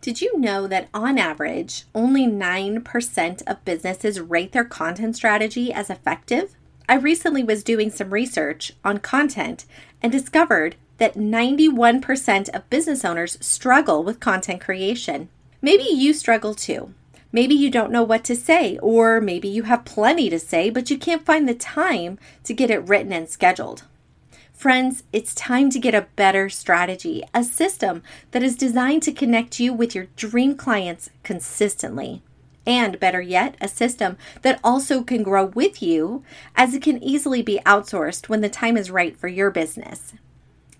Did you know that on average, only 9% of businesses rate their content strategy as effective? I recently was doing some research on content and discovered that 91% of business owners struggle with content creation. Maybe you struggle too. Maybe you don't know what to say, or maybe you have plenty to say, but you can't find the time to get it written and scheduled. Friends, it's time to get a better strategy, a system that is designed to connect you with your dream clients consistently. And better yet, a system that also can grow with you as it can easily be outsourced when the time is right for your business.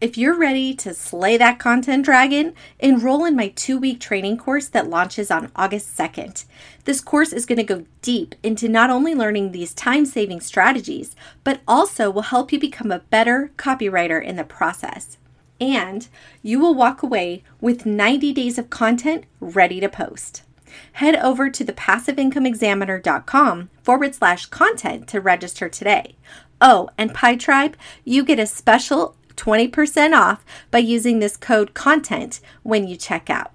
If you're ready to slay that content dragon, enroll in my two week training course that launches on August 2nd. This course is going to go deep into not only learning these time saving strategies, but also will help you become a better copywriter in the process. And you will walk away with 90 days of content ready to post. Head over to thepassiveincomeexaminer.com forward slash content to register today. Oh, and PieTribe, you get a special 20% off by using this code CONTENT when you check out.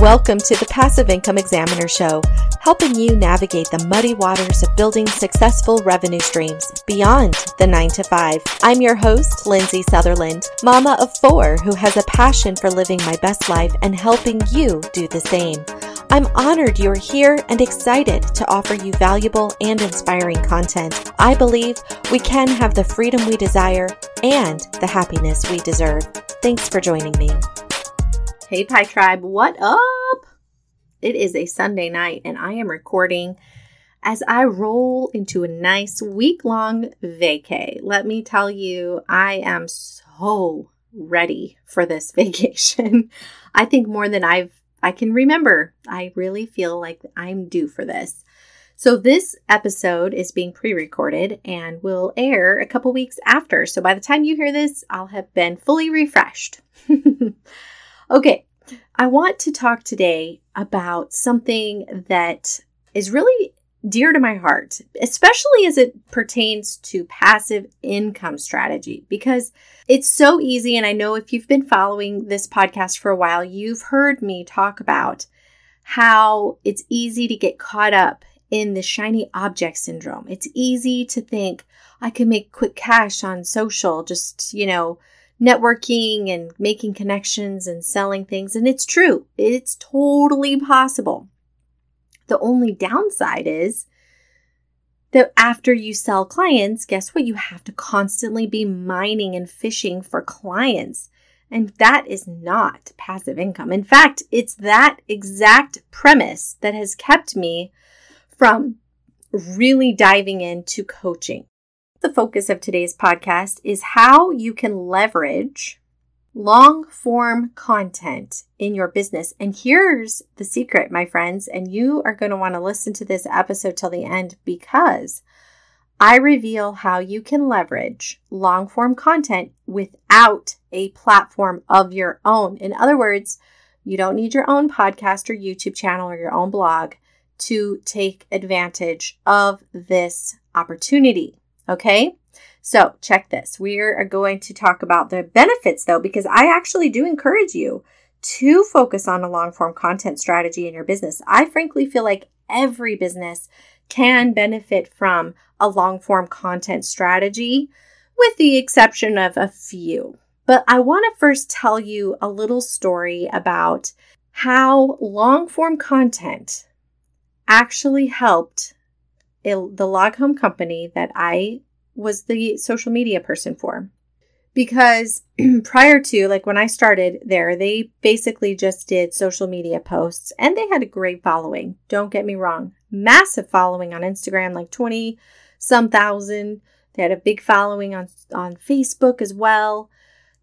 Welcome to the Passive Income Examiner Show, helping you navigate the muddy waters of building successful revenue streams beyond the 9 to 5. I'm your host, Lindsay Sutherland, mama of four who has a passion for living my best life and helping you do the same. I'm honored you're here and excited to offer you valuable and inspiring content. I believe we can have the freedom we desire and the happiness we deserve. Thanks for joining me. Hey, Pie Tribe, what up? It is a Sunday night, and I am recording as I roll into a nice week long vacay. Let me tell you, I am so ready for this vacation. I think more than I've I can remember. I really feel like I'm due for this. So, this episode is being pre recorded and will air a couple weeks after. So, by the time you hear this, I'll have been fully refreshed. okay, I want to talk today about something that is really dear to my heart, especially as it pertains to passive income strategy, because it's so easy. And I know if you've been following this podcast for a while, you've heard me talk about how it's easy to get caught up in the shiny object syndrome. It's easy to think I can make quick cash on social, just, you know, networking and making connections and selling things. And it's true, it's totally possible. The only downside is that after you sell clients, guess what? You have to constantly be mining and fishing for clients. And that is not passive income. In fact, it's that exact premise that has kept me from really diving into coaching. The focus of today's podcast is how you can leverage long form content in your business. And here's the secret, my friends, and you are going to want to listen to this episode till the end because I reveal how you can leverage long form content without a platform of your own. In other words, you don't need your own podcast or YouTube channel or your own blog to take advantage of this opportunity. Okay. So, check this. We are uh, going to talk about the benefits though, because I actually do encourage you to focus on a long form content strategy in your business. I frankly feel like every business can benefit from a long form content strategy, with the exception of a few. But I want to first tell you a little story about how long form content actually helped the log home company that I was the social media person for. Because prior to, like when I started there, they basically just did social media posts and they had a great following. Don't get me wrong. Massive following on Instagram, like 20 some thousand. They had a big following on, on Facebook as well.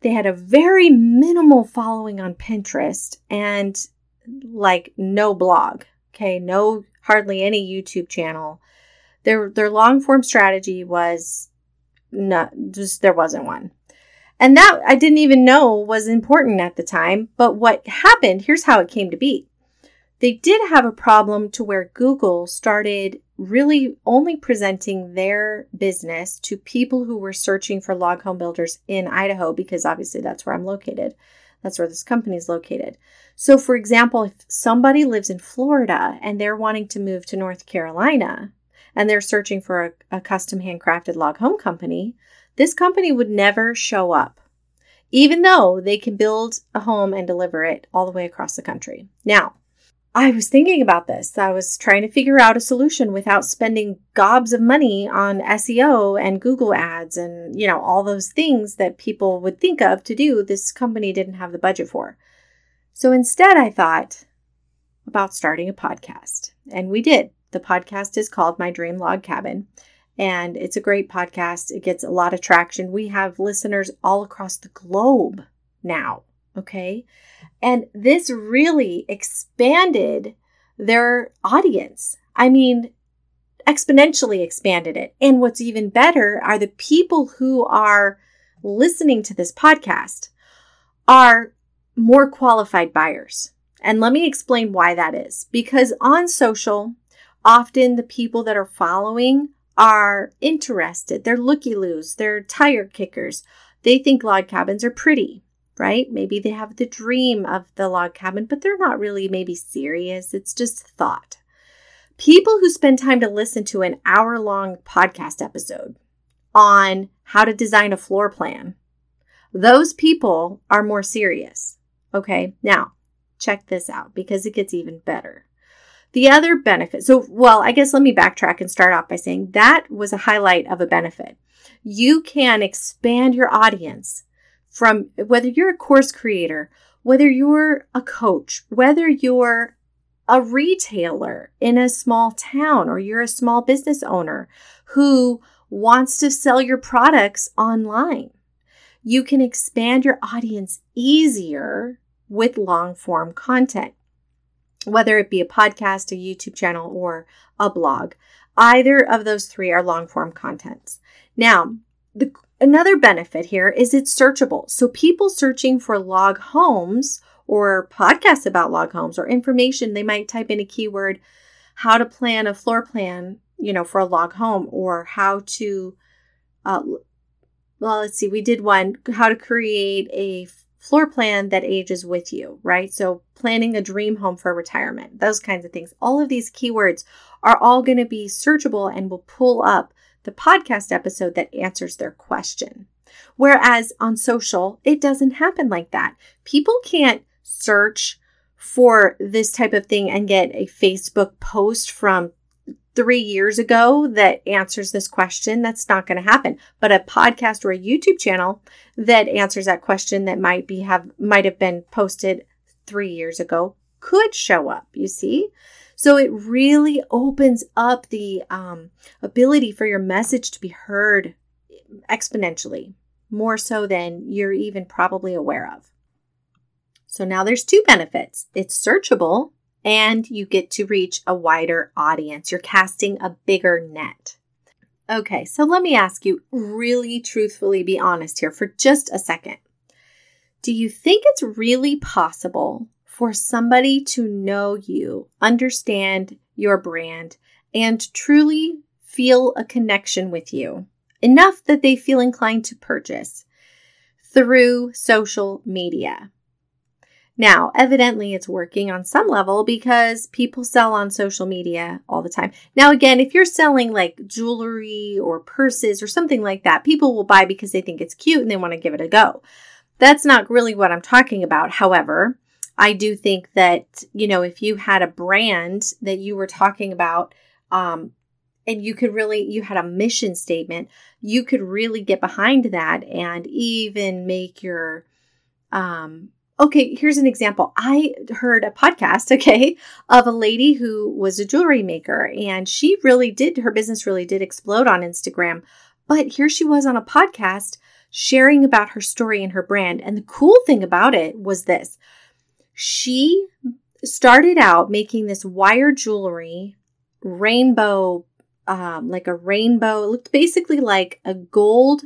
They had a very minimal following on Pinterest and like no blog. Okay. No, hardly any YouTube channel. Their their long form strategy was not just there wasn't one. And that I didn't even know was important at the time, but what happened, here's how it came to be. They did have a problem to where Google started really only presenting their business to people who were searching for log home builders in Idaho because obviously that's where I'm located. That's where this company is located. So, for example, if somebody lives in Florida and they're wanting to move to North Carolina and they're searching for a, a custom handcrafted log home company, this company would never show up, even though they can build a home and deliver it all the way across the country. Now, I was thinking about this. I was trying to figure out a solution without spending gobs of money on SEO and Google ads and, you know, all those things that people would think of to do. This company didn't have the budget for. So instead, I thought about starting a podcast. And we did. The podcast is called My Dream Log Cabin. And it's a great podcast. It gets a lot of traction. We have listeners all across the globe now. Okay. And this really expanded their audience. I mean, exponentially expanded it. And what's even better are the people who are listening to this podcast are more qualified buyers. And let me explain why that is. Because on social, often the people that are following are interested. They're looky loos, they're tire kickers. They think log cabins are pretty right? Maybe they have the dream of the log cabin, but they're not really maybe serious. It's just thought. People who spend time to listen to an hour long podcast episode on how to design a floor plan, those people are more serious. Okay, now check this out because it gets even better. The other benefit, so, well, I guess let me backtrack and start off by saying that was a highlight of a benefit. You can expand your audience from whether you're a course creator, whether you're a coach, whether you're a retailer in a small town or you're a small business owner who wants to sell your products online. You can expand your audience easier with long form content, whether it be a podcast, a YouTube channel, or a blog. Either of those three are long form contents. Now, the Another benefit here is it's searchable. So people searching for log homes or podcasts about log homes or information, they might type in a keyword, how to plan a floor plan, you know, for a log home or how to, uh, well, let's see, we did one, how to create a floor plan that ages with you, right? So planning a dream home for retirement, those kinds of things. All of these keywords are all going to be searchable and will pull up the podcast episode that answers their question. Whereas on social, it doesn't happen like that. People can't search for this type of thing and get a Facebook post from three years ago that answers this question. That's not going to happen. But a podcast or a YouTube channel that answers that question that might be have might have been posted three years ago could show up. You see? So it really opens up the um, ability for your message to be heard exponentially, more so than you're even probably aware of. So now there's two benefits it's searchable and you get to reach a wider audience. You're casting a bigger net. Okay, so let me ask you really truthfully be honest here for just a second. Do you think it's really possible for somebody to know you, understand your brand, and truly feel a connection with you enough that they feel inclined to purchase through social media. Now, evidently, it's working on some level because people sell on social media all the time. Now, again, if you're selling like jewelry or purses or something like that, people will buy because they think it's cute and they want to give it a go. That's not really what I'm talking about. However, I do think that, you know, if you had a brand that you were talking about, um, and you could really, you had a mission statement, you could really get behind that and even make your, um, okay, here's an example. I heard a podcast, okay, of a lady who was a jewelry maker and she really did, her business really did explode on Instagram. But here she was on a podcast sharing about her story and her brand. And the cool thing about it was this she started out making this wire jewelry, rainbow, um, like a rainbow. It looked basically like a gold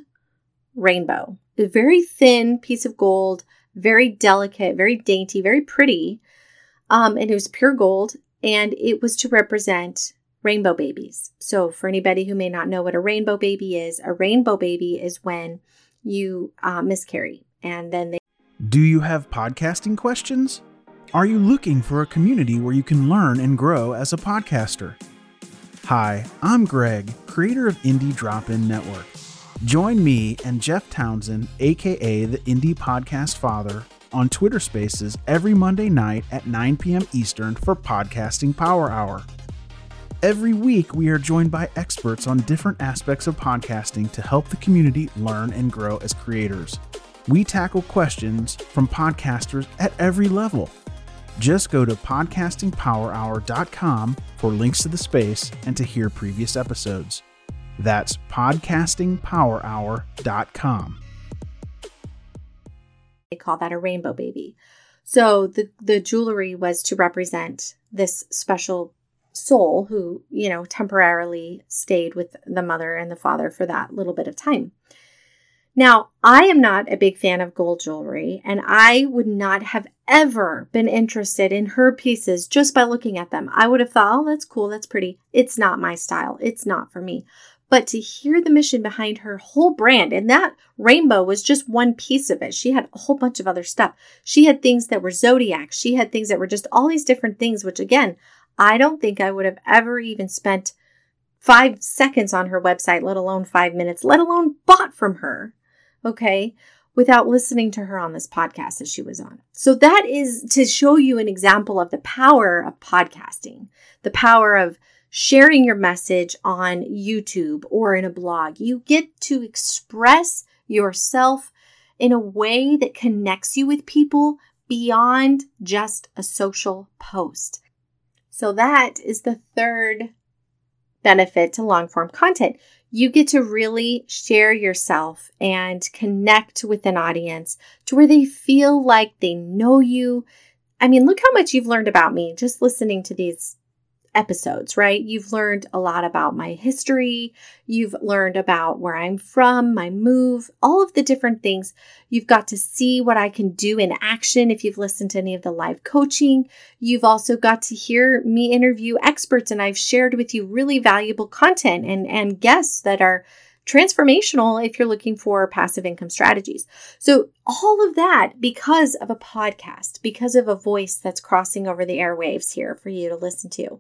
rainbow, a very thin piece of gold, very delicate, very dainty, very pretty. Um, and it was pure gold, and it was to represent rainbow babies. So, for anybody who may not know what a rainbow baby is, a rainbow baby is when you uh, miscarry and then they. Do you have podcasting questions? Are you looking for a community where you can learn and grow as a podcaster? Hi, I'm Greg, creator of Indie Drop In Network. Join me and Jeff Townsend, aka the Indie Podcast Father, on Twitter Spaces every Monday night at 9 p.m. Eastern for Podcasting Power Hour. Every week, we are joined by experts on different aspects of podcasting to help the community learn and grow as creators. We tackle questions from podcasters at every level. Just go to podcastingpowerhour.com for links to the space and to hear previous episodes. That's podcastingpowerhour.com. They call that a rainbow baby. So the, the jewelry was to represent this special soul who, you know, temporarily stayed with the mother and the father for that little bit of time. Now, I am not a big fan of gold jewelry, and I would not have ever been interested in her pieces just by looking at them. I would have thought, oh, that's cool, that's pretty. It's not my style, it's not for me. But to hear the mission behind her whole brand, and that rainbow was just one piece of it. She had a whole bunch of other stuff. She had things that were zodiac. She had things that were just all these different things, which again, I don't think I would have ever even spent five seconds on her website, let alone five minutes, let alone bought from her. Okay. Without listening to her on this podcast that she was on. So, that is to show you an example of the power of podcasting, the power of sharing your message on YouTube or in a blog. You get to express yourself in a way that connects you with people beyond just a social post. So that is the third benefit to long form content. You get to really share yourself and connect with an audience to where they feel like they know you. I mean, look how much you've learned about me just listening to these episodes, right? You've learned a lot about my history. You've learned about where I'm from, my move, all of the different things. You've got to see what I can do in action if you've listened to any of the live coaching. You've also got to hear me interview experts, and I've shared with you really valuable content and, and guests that are transformational if you're looking for passive income strategies. So, all of that because of a podcast, because of a voice that's crossing over the airwaves here for you to listen to.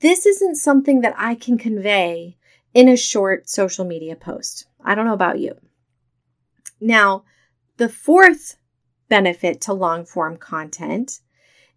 This isn't something that I can convey in a short social media post. I don't know about you. Now, the fourth benefit to long form content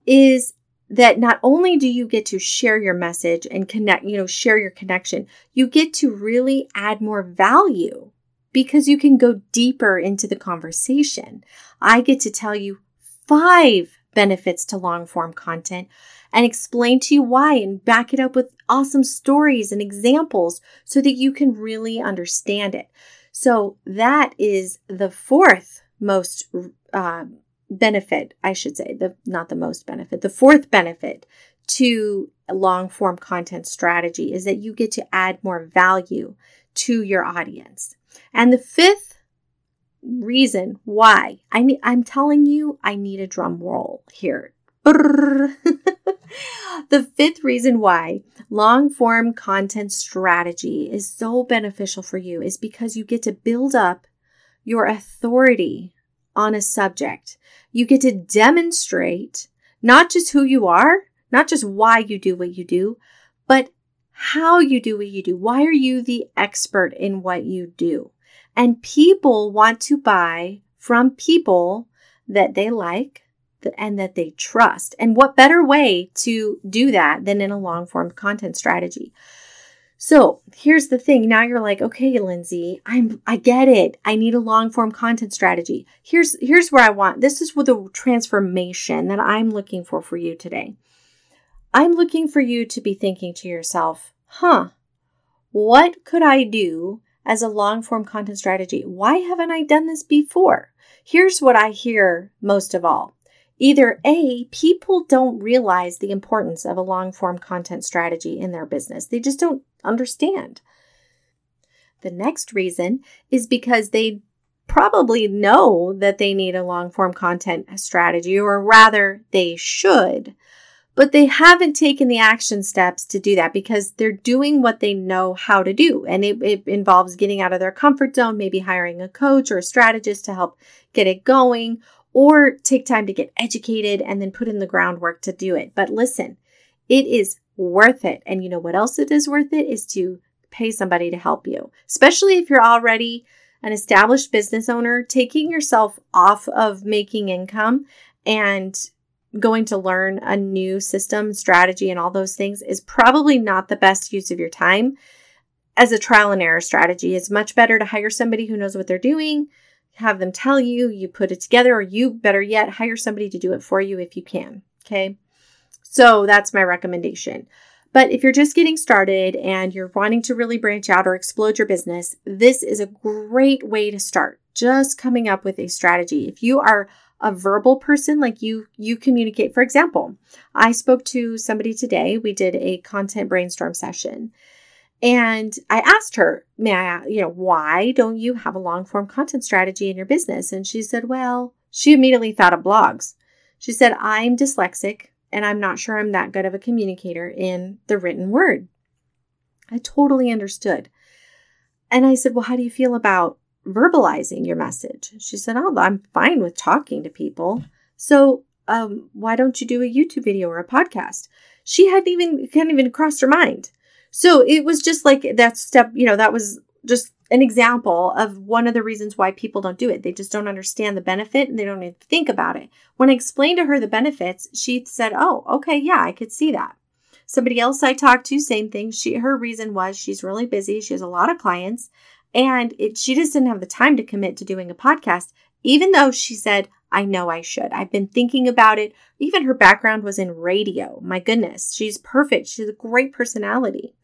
is that not only do you get to share your message and connect, you know, share your connection, you get to really add more value because you can go deeper into the conversation. I get to tell you five benefits to long form content and explain to you why and back it up with awesome stories and examples so that you can really understand it. So that is the fourth most uh, benefit, I should say, the not the most benefit, the fourth benefit to long form content strategy is that you get to add more value to your audience. And the fifth reason why I I'm telling you, I need a drum roll here. the fifth reason why long form content strategy is so beneficial for you is because you get to build up your authority on a subject. You get to demonstrate not just who you are, not just why you do what you do, but how you do what you do. Why are you the expert in what you do? And people want to buy from people that they like and that they trust. And what better way to do that than in a long form content strategy? So here's the thing. Now you're like, okay, Lindsay, I'm, I get it. I need a long form content strategy. Here's, here's where I want, this is what the transformation that I'm looking for for you today. I'm looking for you to be thinking to yourself, huh, what could I do as a long form content strategy? Why haven't I done this before? Here's what I hear most of all. Either A, people don't realize the importance of a long form content strategy in their business. They just don't understand. The next reason is because they probably know that they need a long form content strategy, or rather, they should, but they haven't taken the action steps to do that because they're doing what they know how to do. And it, it involves getting out of their comfort zone, maybe hiring a coach or a strategist to help get it going, or take time to get educated and then put in the groundwork to do it. But listen, it is worth it. And you know what else it is worth it is to pay somebody to help you, especially if you're already an established business owner, taking yourself off of making income and going to learn a new system, strategy, and all those things is probably not the best use of your time as a trial and error strategy. It's much better to hire somebody who knows what they're doing, have them tell you, you put it together, or you better yet, hire somebody to do it for you if you can. Okay. So that's my recommendation. But if you're just getting started and you're wanting to really branch out or explode your business, this is a great way to start. Just coming up with a strategy. If you are a verbal person like you you communicate for example i spoke to somebody today we did a content brainstorm session and i asked her may i you know why don't you have a long form content strategy in your business and she said well she immediately thought of blogs she said i'm dyslexic and I'm not sure I'm that good of a communicator in the written word. I totally understood. And I said, Well, how do you feel about verbalizing your message? She said, Oh, I'm fine with talking to people. So, um, why don't you do a YouTube video or a podcast? She hadn't even, hadn't even crossed her mind. So it was just like that step, you know, that was just an example of one of the reasons why people don't do it. They just don't understand the benefit and they don't even think about it. When I explained to her the benefits, she said, "Oh, okay, yeah, I could see that." Somebody else I talked to, same thing. She her reason was she's really busy. She has a lot of clients, and it, she just didn't have the time to commit to doing a podcast. Even though she said, "I know I should. I've been thinking about it." Even her background was in radio. My goodness, she's perfect. She's a great personality.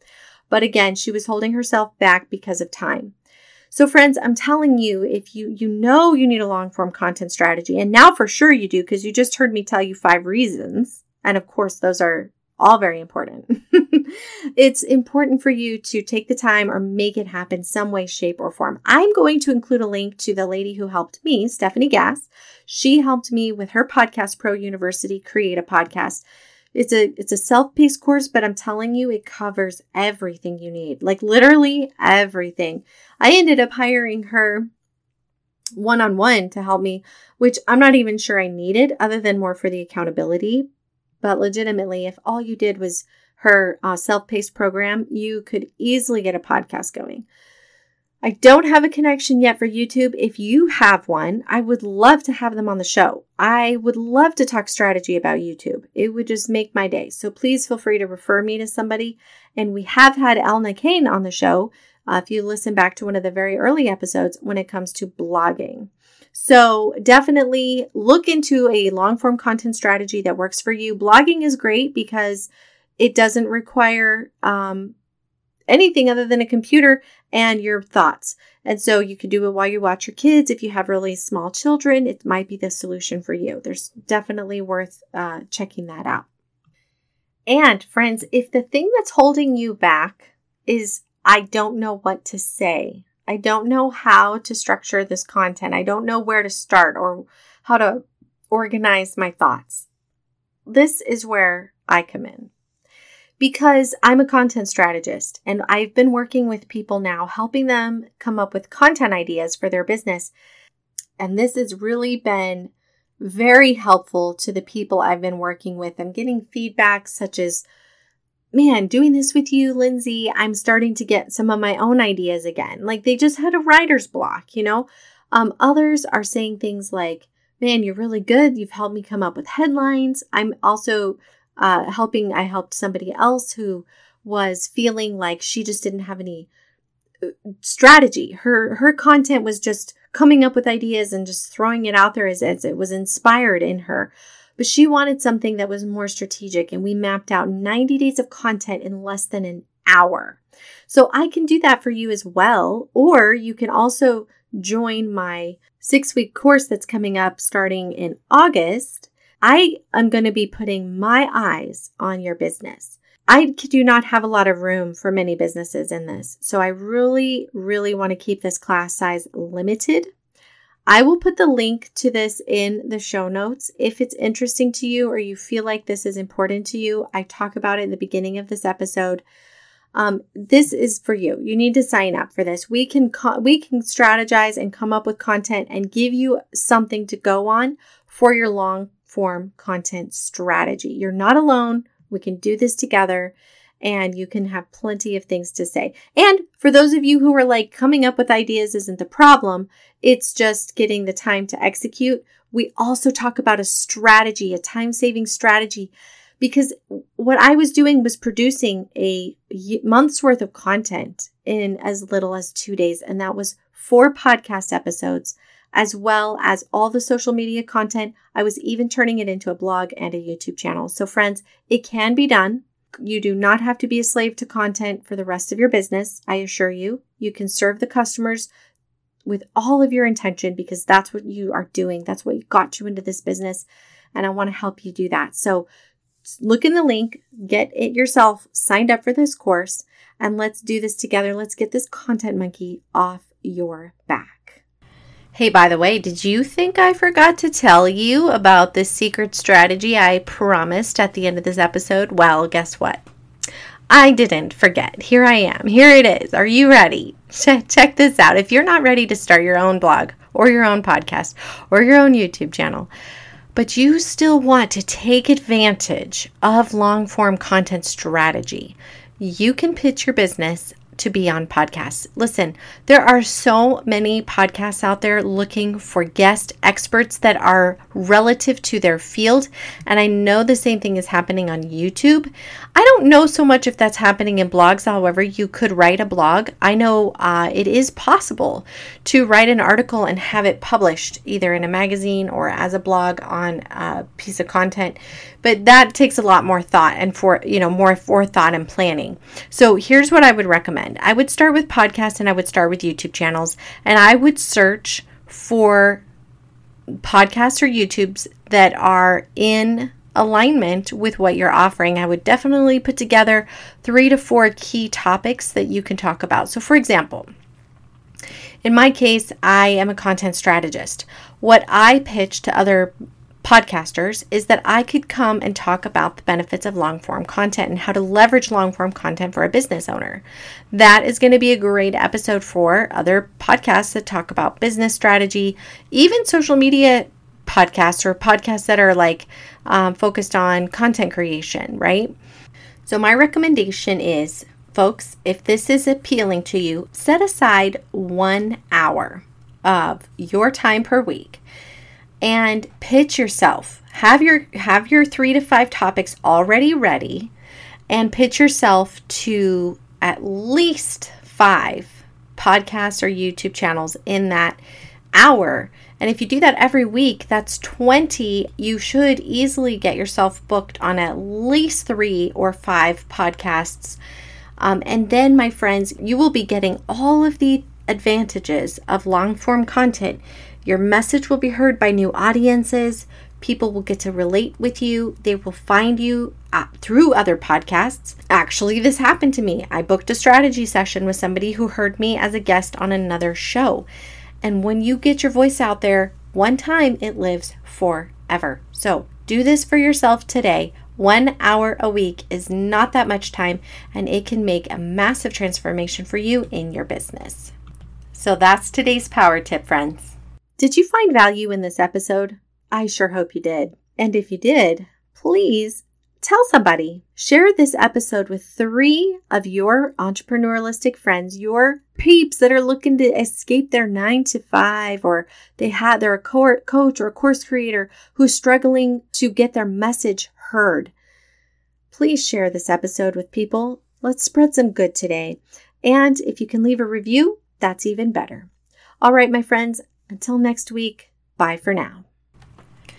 But again, she was holding herself back because of time. So friends, I'm telling you, if you you know you need a long form content strategy, and now for sure you do because you just heard me tell you five reasons, and of course those are all very important. it's important for you to take the time or make it happen some way, shape, or form. I'm going to include a link to the lady who helped me, Stephanie Gass. She helped me with her Podcast Pro University create a podcast. It's a it's a self-paced course, but I'm telling you it covers everything you need. Like literally everything. I ended up hiring her one-on-one to help me, which I'm not even sure I needed other than more for the accountability. But legitimately, if all you did was her uh, self-paced program, you could easily get a podcast going. I don't have a connection yet for YouTube. If you have one, I would love to have them on the show. I would love to talk strategy about YouTube. It would just make my day. So please feel free to refer me to somebody. And we have had Elna Cain on the show. Uh, if you listen back to one of the very early episodes when it comes to blogging. So definitely look into a long form content strategy that works for you. Blogging is great because it doesn't require um, anything other than a computer and your thoughts. And so you can do it while you watch your kids. If you have really small children, it might be the solution for you. There's definitely worth uh, checking that out. And friends, if the thing that's holding you back is, I don't know what to say, I don't know how to structure this content, I don't know where to start or how to organize my thoughts, this is where I come in because I'm a content strategist and I've been working with people now, helping them come up with content ideas for their business. And this has really been very helpful to the people I've been working with. I'm getting feedback such as, man, doing this with you, Lindsay, I'm starting to get some of my own ideas again. Like they just had a writer's block, you know? Um, others are saying things like, man, you're really good. You've helped me come up with headlines. I'm also uh, helping, I helped somebody else who was feeling like she just didn't have any uh, strategy. Her her content was just coming up with ideas and just throwing it out there as, as it was inspired in her. But she wanted something that was more strategic, and we mapped out 90 days of content in less than an hour. So I can do that for you as well. Or you can also join my six week course that's coming up starting in August I am going to be putting my eyes on your business. I do not have a lot of room for many businesses in this. So I really, really want to keep this class size limited. I will put the link to this in the show notes. If it's interesting to you or you feel like this is important to you, I talk about it in the beginning of this episode. Um, this is for you. You need to sign up for this. We can co- we can strategize and come up with content and give you something to go on for your long form content strategy. You're not alone. We can do this together and you can have plenty of things to say. And for those of you who are like coming up with ideas isn't the problem, it's just getting the time to execute. We also talk about a strategy, a time saving strategy, because what I was doing was producing a month's worth of content in as little as two days. And that was four podcast episodes, as well as all the social media content. I was even turning it into a blog and a YouTube channel. So, friends, it can be done. You do not have to be a slave to content for the rest of your business. I assure you, you can serve the customers with all of your intention because that's what you are doing. That's what got you into this business. And I want to help you do that. So look in the link, get it yourself signed up for this course, and let's do this together. Let's get this content monkey off your back. Hey, by the way, did you think I forgot to tell you about this secret strategy I promised at the end of this episode? Well, guess what? I didn't forget. Here I am. Here it is. Are you ready? Check this out. If you're not ready to start your own blog or your own podcast or your own YouTube channel, but you still want to take advantage of long form content strategy, you can pitch your business to be on podcasts. Listen, there are so many podcasts out there looking for guest experts that are relative to their field. And I know the same thing is happening on YouTube. I don't know so much if that's happening in blogs. However, you could write a blog. I know uh, it is possible to write an article and have it published either in a magazine or as a blog on a piece of content but that takes a lot more thought and for you know more forethought and planning so here's what i would recommend i would start with podcasts and i would start with youtube channels and i would search for podcasts or youtubes that are in alignment with what you're offering. I would definitely put together three to four key topics that you can talk about. So for example in my case, I am a content strategist. What I pitch to other podcasters is that I could come and talk about the benefits of long form content and how to leverage long form content for a business owner. That is going to be a great episode for other podcasts that talk about business strategy, even social media podcasts or podcasts that are like um, focused on content creation, right? So, my recommendation is folks, if this is appealing to you, set aside one hour of your time per week and pitch yourself. Have your have your 3 to 5 topics already ready and pitch yourself to at least 5 podcasts or YouTube channels in that hour. And if you do that every week, that's 20. You should easily get yourself booked on at least 3 or 5 podcasts. Um, and then, my friends, you will be getting all of the advantages of long form content your message will be heard by new audiences. People will get to relate with you. They will find you uh, through other podcasts. Actually, this happened to me. I booked a strategy session with somebody who heard me as a guest on another show. And when you get your voice out there one time, it lives forever. So do this for yourself today. One hour a week is not that much time, and it can make a massive transformation for you in your business. So that's today's power tip, friends. Did you find value in this episode? I sure hope you did. And if you did, please tell somebody. Share this episode with three of your entrepreneurialistic friends, your peeps that are looking to escape their nine to five, or they have they're a co- coach or a course creator who's struggling to get their message heard. Please share this episode with people. Let's spread some good today. And if you can leave a review, that's even better. All right, my friends, until next week, bye for now.